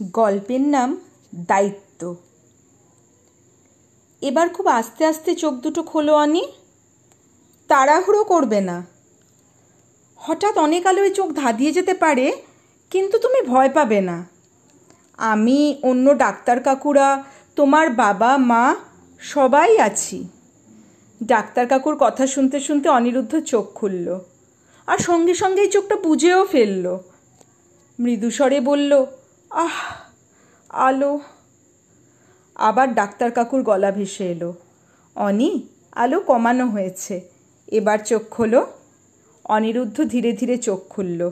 গল্পের নাম দায়িত্ব। এবার খুব আস্তে আস্তে চোখ দুটো খোলো আনি তাড়াহুড়ো করবে না। হঠাৎ অনেক আলোয় চোখ ধাঁধিয়ে যেতে পারে, কিন্তু তুমি ভয় পাবে না। আমি, অন্য ডাক্তার কাকুরা, তোমার বাবা, মা, সবাই আছি। ডাক্তার কাকুর কথা শুনতে শুনতে অনিরুদ্ধ চোখ খুলল আর সঙ্গে সঙ্গেই চোখটা বুঝেও ফেলল। মৃদুস্বরে বলল আহ, আলো। আবার ডাক্তার কাকুর গলা ভেসে এলো। অনি, আলো কমানো হয়েছে। এবার চোখ খোলো। অনিরুদ্ধ ধীরে ধীরে চোখ খুলল।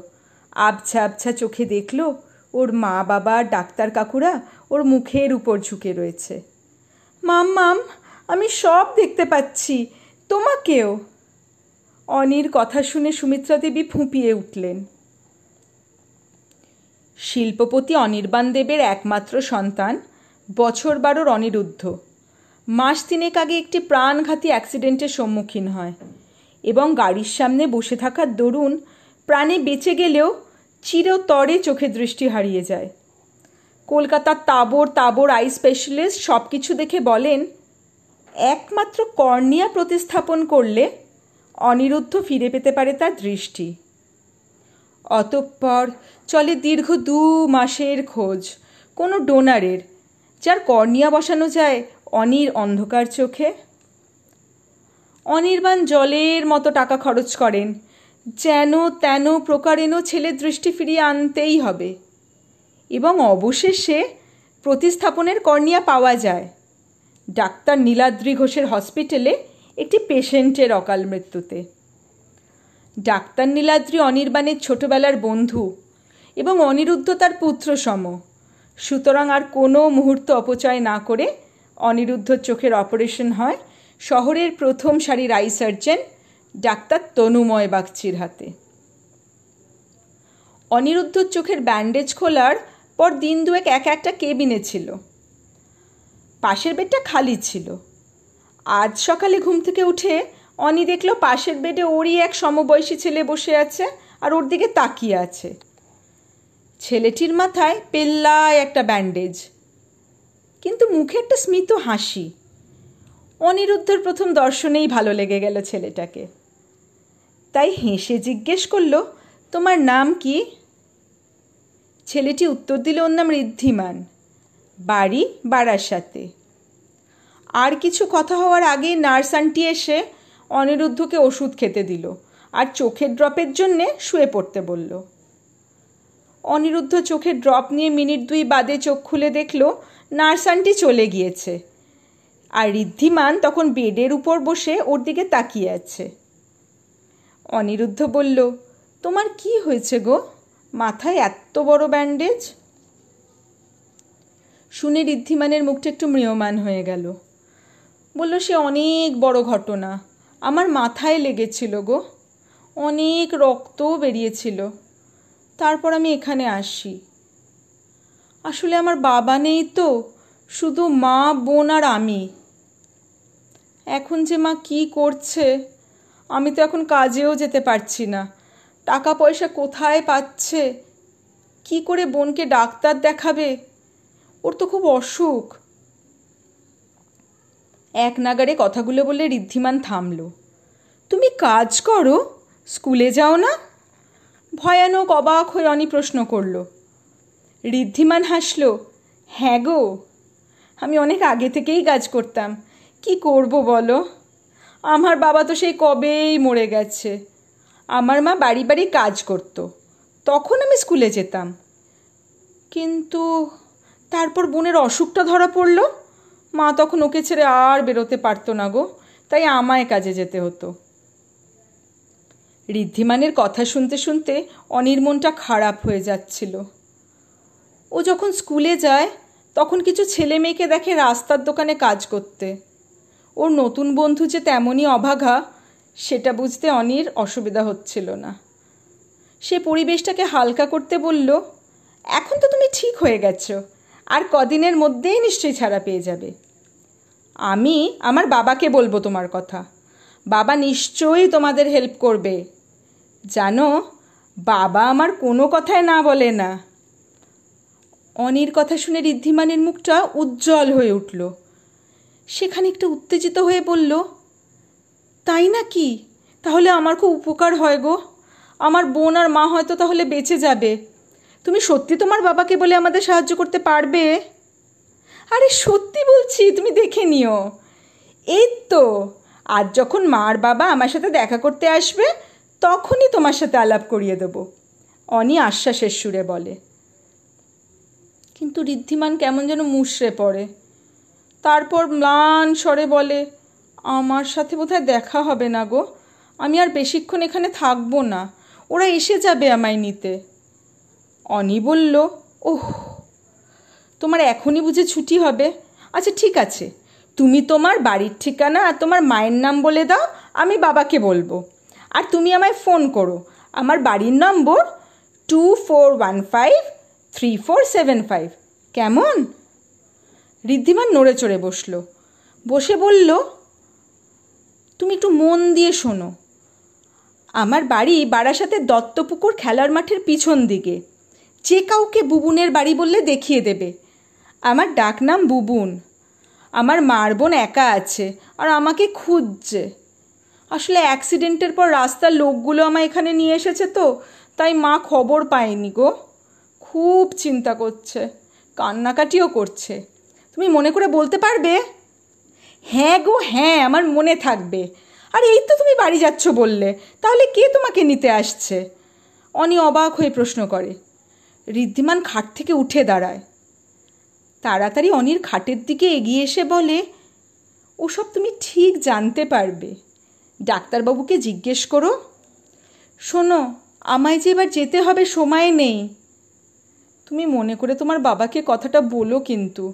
আবছা আবছা চোখে দেখল, ওর মা বাবা, ডাক্তার কাকুরা ওর মুখের উপর ঝুঁকে রয়েছে। মাম মাম, আমি সব দেখতে পাচ্ছি। তোমাকেও। অনির কথা শুনে সুমিত্রা দেবী ফুঁপিয়ে উঠলেন। শিল্পপতি অনির্বাণ দেবের একমাত্র সন্তান বছর বারোর অনিরুদ্ধ। মাস তিনেক আগে একটি প্রাণঘাতী অ্যাক্সিডেন্টের সম্মুখীন হয় এবং গাড়ির সামনে বসে থাকার দরুন প্রাণে বেঁচে গেলেও চিরতরে চোখে দৃষ্টি হারিয়ে যায়। কলকাতার তাবর তাবর আই স্পেশালিস্ট সব কিছু দেখে বলেন, একমাত্র কর্নিয়া প্রতিস্থাপন করলে অনিরুদ্ধ ফিরে পেতে পারে তার দৃষ্টি। অতঃপর চলে দীর্ঘ দু মাসের খোঁজ কোনো ডোনারের, যার কর্নিয়া বসানো যায় অনির অন্ধকার চোখে। অনির্বাণ জলের মতো টাকা খরচ করেন, যেন তেন প্রকারেণ ছেলের দৃষ্টি ফিরিয়ে আনতেই হবে। এবং অবশেষে প্রতিস্থাপনের কর্নিয়া পাওয়া যায়। ডাক্তার নীলাদ্রি ঘোষের হসপিটালে একটি পেশেন্টের অকাল মৃত্যুতে ডাক্তার নীলাদ্রি অনির্বাণের ছোটবেলার বন্ধু এবং অনিরুদ্ধ তার পুত্র সম। সুতরাং আর কোনো মুহূর্ত অপচয় না করে অনিরুদ্ধ চোখের অপারেশন হয় শহরের প্রথম সারির আই সার্জেন ডাক্তার তনুময় বাগচির হাতে। অনিরুদ্ধ চোখের ব্যান্ডেজ খোলার পর দিন দুয়েক এক একটা কেবিনে ছিল। পাশের বেডটা খালি ছিল। আজ সকালে ঘুম থেকে উঠে অনি দেখল পাশের বেডে ওরই এক সমবয়সী ছেলে বসে আছে আর ওর দিকে তাকিয়ে আছে। ছেলেটির মাথায় পেল্লায় একটা ব্যান্ডেজ। কিন্তু মুখে একটা স্মিত হাসি। অনিরুদ্ধর প্রথম দর্শনেই ভালো লেগে গেল ছেলেটাকে। তাই হেসে জিজ্ঞেস করল, তোমার নাম কি? ছেলেটি উত্তর দিল, ওর নাম ঋদ্ধিমান। বাড়ি বারাসাতে। আর কিছু কথা হওয়ার আগেই নার্স আন্টি এসে অনিরুদ্ধকে ওষুধ খেতে দিল আর চোখের ড্রপের জন্যে শুয়ে পড়তে বলল। অনিরুদ্ধ চোখের ড্রপ নিয়ে মিনিট দুই বাদে চোখ খুলে দেখল, নার্স আন্টি চলে গিয়েছে। আর ঋদ্ধিমান তখন বেডের উপর বসে ওর দিকে তাকিয়ে আছে। অনিরুদ্ধ বলল, তোমার কি হয়েছে গো? মাথায় এত বড় ব্যান্ডেজ? শুনে ঋদ্ধিমানের মুখটা একটু ম্রিয়মান হয়ে গেল। বলল, সে অনেক বড় ঘটনা। আমার মাথায় লেগেছিল গো। অনেক রক্তও বেরিয়েছিল। তারপর আমি এখানে আসি। আসলে আমার বাবা নেই তো, শুধু মা, বোন আর আমি। এখন যে মা কি করছে, আমি তো এখন কাজেও যেতে পারছি না। টাকা পয়সা কোথায় পাচ্ছে? কি করে বোনকে ডাক্তার দেখাবে? ওর তো খুব অসুখ। এক নাগারে কথাগুলো বলে ঋদ্ধিমান থামল। তুমি কাজ করো? স্কুলে যাও না? ভয়ানক অবাক হয়ে অনি প্রশ্ন করল। ঋদ্ধিমান হাসল হ্যাঁ গো, আমি অনেক আগে থেকেই কাজ করতাম। কি করব বলো? আমার বাবা তো সেই কবেই মরে গেছে। আমার মা বাড়ি বাড়ি কাজ করত। তখন আমি স্কুলে যেতাম। কিন্তু তারপর বোনের অসুখটা ধরা পড়ল। মা তখন ওকে ছেড়ে আর বেরোতে পারতো না গো, তাই আমায় কাজে যেতে হতো। ঋদ্ধিমানের কথা শুনতে শুনতে অনির্মনটা খারাপ হয়ে যাচ্ছিল। ও যখন স্কুলে যায়, তখন কিছু ছেলে মেয়েকে দেখে রাস্তার দোকানে কাজ করতে। ওর নতুন বন্ধু যে তেমনই অভাগা, সেটা বুঝতে অনির অসুবিধা হচ্ছিল না। সে পরিবেশটাকে হালকা করতে বলল, এখন তো তুমি ঠিক হয়ে গেছো। আর কদিনের মধ্যেই নিশ্চয়ই ছাড়া পেয়ে যাবে। আমি আমার বাবাকে বলব তোমার কথা। বাবা নিশ্চয়ই তোমাদের হেল্প করবে। জানো, বাবা আমার কোনো কথায় না বলে না। অনির কথা শুনে ঋদ্ধিমানের মুখটা উজ্জ্বল হয়ে উঠল। সেখানে খানিকটা উত্তেজিত হয়ে বলল, তাই নাকি? তাহলে আমার খুব উপকার হয় গো। আমার বোন আর মা হয়তো তাহলে বেঁচে যাবে। তুমি সত্যি তোমার বাবাকে বলে আমাদের সাহায্য করতে পারবে? আরে সত্যি বলছি, তুমি দেখে নিও। এই তো, আজ যখন মার বাবা আমার সাথে দেখা করতে আসবে, তখনই তোমার সাথে আলাপ করিয়ে দেবো, অনি আশ্বাসের সুরে বলে। কিন্তু ঋদ্ধিমান কেমন যেন মুশড়ে পড়ে। তারপর ম্লান স্বরে বলে, আমার সাথে বোধহয় দেখা হবে না গো, আমি আর বেশিক্ষণ এখানে থাকব না, ওরা এসে যাবে আমায় নিতে। অনি বলল, ওহ, তোমার এখনই বুঝে ছুটি হবে। আচ্ছা ঠিক আছে। তুমি তোমার বাড়ির ঠিকানা আর তোমার মায়ের নাম বলে দাও, আমি বাবাকে বলব। আর তুমি আমায় ফোন করো। আমার বাড়ির number two four one five three four seven five. কেমন? ঋদ্ধিমান নড়ে চড়ে বসল। বসে বলল, তুমি একটু মন দিয়ে শোনো। আমার বাড়ি বারাসাতে দত্তপুকুর খেলার মাঠের পিছন দিকে। যে কাউকে বুবুনের বাড়ি বললে দেখিয়ে দেবে। আমার ডাক নাম বুবুন। আমার মার বোন একা আছে আর আমাকে খুঁজছে। আসলে অ্যাক্সিডেন্টের পর রাস্তার লোকগুলো আমার এখানে নিয়ে এসেছে তো, তাই মা খবর পায়নি গো। খুব চিন্তা করছে, কান্নাকাটিও করছে। তুমি মনে করে বলতে পারবে? হ্যাঁ গো হ্যাঁ আমার মনে থাকবে। আর এই তো তুমি বাড়ি যাচ্ছ বললে, তাহলে কে তোমাকে নিতে আসছে? অনি অবাক হয়ে প্রশ্ন করে। ঋদ্ধিমান খাট থেকে উঠে দাঁড়ায়। তাড়াতাড়ি অনির খাটের দিকে এগিয়ে এসে বলে, ওসব তুমি ঠিক জানতে পারবে। ডাক্তারবাবুকে জিজ্ঞেস করো। শোনো, আমায় যে এবার যেতে হবে সময় নেই। তুমি মনে করে তোমার বাবাকে কথাটা বলো কিন্তু।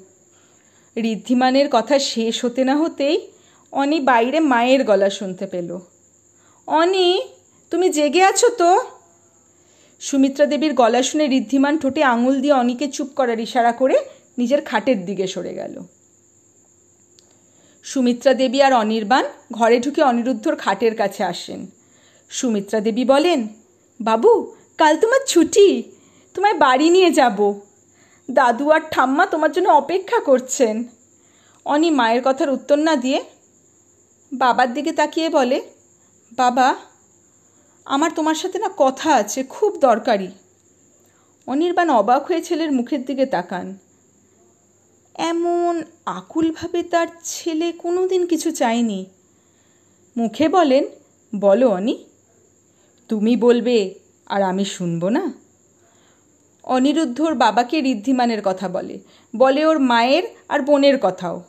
ঋদ্ধিমানের কথা শেষ হতে না হতেই অনি বাইরে মায়ের গলা শুনতে পেল। অনি, তুমি জেগে আছো তো? সুমিত্রা দেবীর গলা শুনে ঋদ্ধিমান ঠোঁটে আঙুল দিয়ে অনিকে চুপ করার ইশারা করে নিজের খাটের দিকে সরে গেল। সুমিত্রা দেবী আর অনির্বাণ ঘরে ঢুকে অনিরুদ্ধর খাটের কাছে আসেন। সুমিত্রা দেবী বলেন, বাবু, কাল তোমার ছুটি, তোমায় বাড়ি নিয়ে যাব। দাদু আর ঠাম্মা তোমার জন্য অপেক্ষা করছেন। অনি মায়ের কথার উত্তর না দিয়ে বাবার দিকে তাকিয়ে বলে, বাবা আমার তোমার সাথে না কথা আছে, খুব দরকারি। অনির্বাণ অবাক হয়ে ছেলের মুখের দিকে তাকান। এমন আকুলভাবে তার ছেলে কোনো দিন কিছু চায়নি। মুখে বলেন, বলো অনি, তুমি বলবে আর আমি শুনব না? অনিরুদ্ধর বাবাকে ঋদ্ধিমানের কথা বলে। বলে ওর মায়ের আর বোনের কথাও।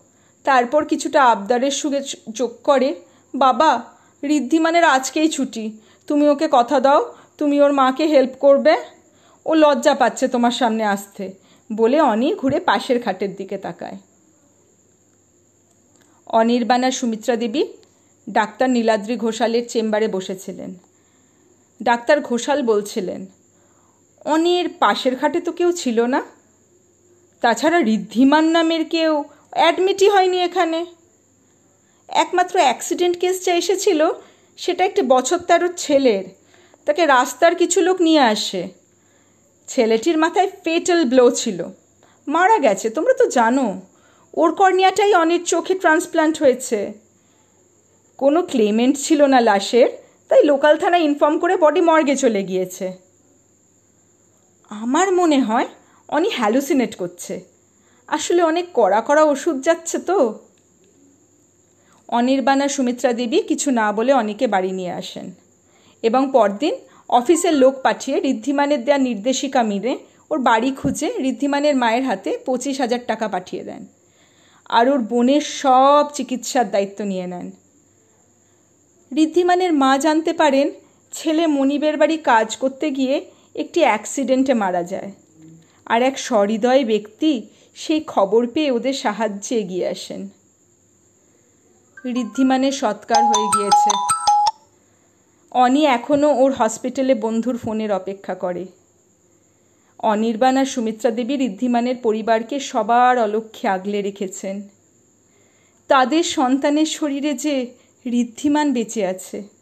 তারপর কিছুটা আবদারের সুগে যোগ করে, বাবা, ঋদ্ধিমানের আজকেই ছুটি। তুমি ওকে কথা দাও, তুমি ওর মাকে হেল্প করবে। ও লজ্জা পাচ্ছে তোমার সামনে আসতে, বলে অনি ঘুরে পাশের খাটের দিকে তাকায়। অনির্বাণা সুমিত্রা দেবী, ডাক্তার নীলাদ্রি ঘোষালের চেম্বারে বসেছিলেন। ডাক্তার ঘোষাল বলছিলেন, অনির পাশের খাটে তো কেউ ছিল না। তাছাড়া ঋদ্ধিমান নামের কেউ অ্যাডমিটই হয়নি এখানে। একমাত্র অ্যাক্সিডেন্ট কেসটা এসেছিল সেটা একটি বছর তেরোর ছেলের। তাকে রাস্তার কিছু লোক নিয়ে আসে। ছেলেটির মাথায় ফেটাল ব্লো ছিল। মারা গেছে, তোমরা তো জানো। ওর কর্নিয়াটাই অনেক চোখে ট্রান্সপ্লান্ট হয়েছে। কোনো ক্লেমেন্ট ছিল না লাশের, তাই লোকাল থানায় ইনফর্ম করে বডি মর্গে চলে গিয়েছে। আমার মনে হয় অনি হ্যালুসিনেট করছে। আসলে অনেক কড়া কড়া ওষুধ যাচ্ছে তো। অনির্বাণা সুমিত্রা দেবী কিছু না বলে অনেকে বাড়ি নিয়ে আসেন। এবং পরদিন অফিসের লোক পাঠিয়ে ঋদ্ধিমানের দেওয়া নির্দেশিকা মিলে ওর বাড়ি খুঁজে ঋদ্ধিমানের মায়ের হাতে পঁচিশ হাজার টাকা পাঠিয়ে দেন আর ওর বোনের সব চিকিৎসার দায়িত্ব নিয়ে নেন। ঋদ্ধিমানের মা জানতে পারেন ছেলে মনিবের বাড়ি কাজ করতে গিয়ে একটি অ্যাক্সিডেন্টে মারা যায় আর এক সহৃদয় ব্যক্তি সেই খবর পেয়ে ওদের সাহায্যে এগিয়ে আসেন। ঋদ্ধিমানের সৎকার হয়ে গিয়েছে। অনি এখনও ওর হসপিটালে বন্ধুর ফোনের অপেক্ষা করে। অনির্বাণ আর সুমিত্রা দেবী ঋদ্ধিমানের পরিবারকে সবার অলক্ষ্যে আগলে রেখেছেন। তাদের সন্তানের শরীরে যে ঋদ্ধিমান বেঁচে আছে